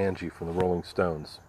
Angie from the Rolling Stones.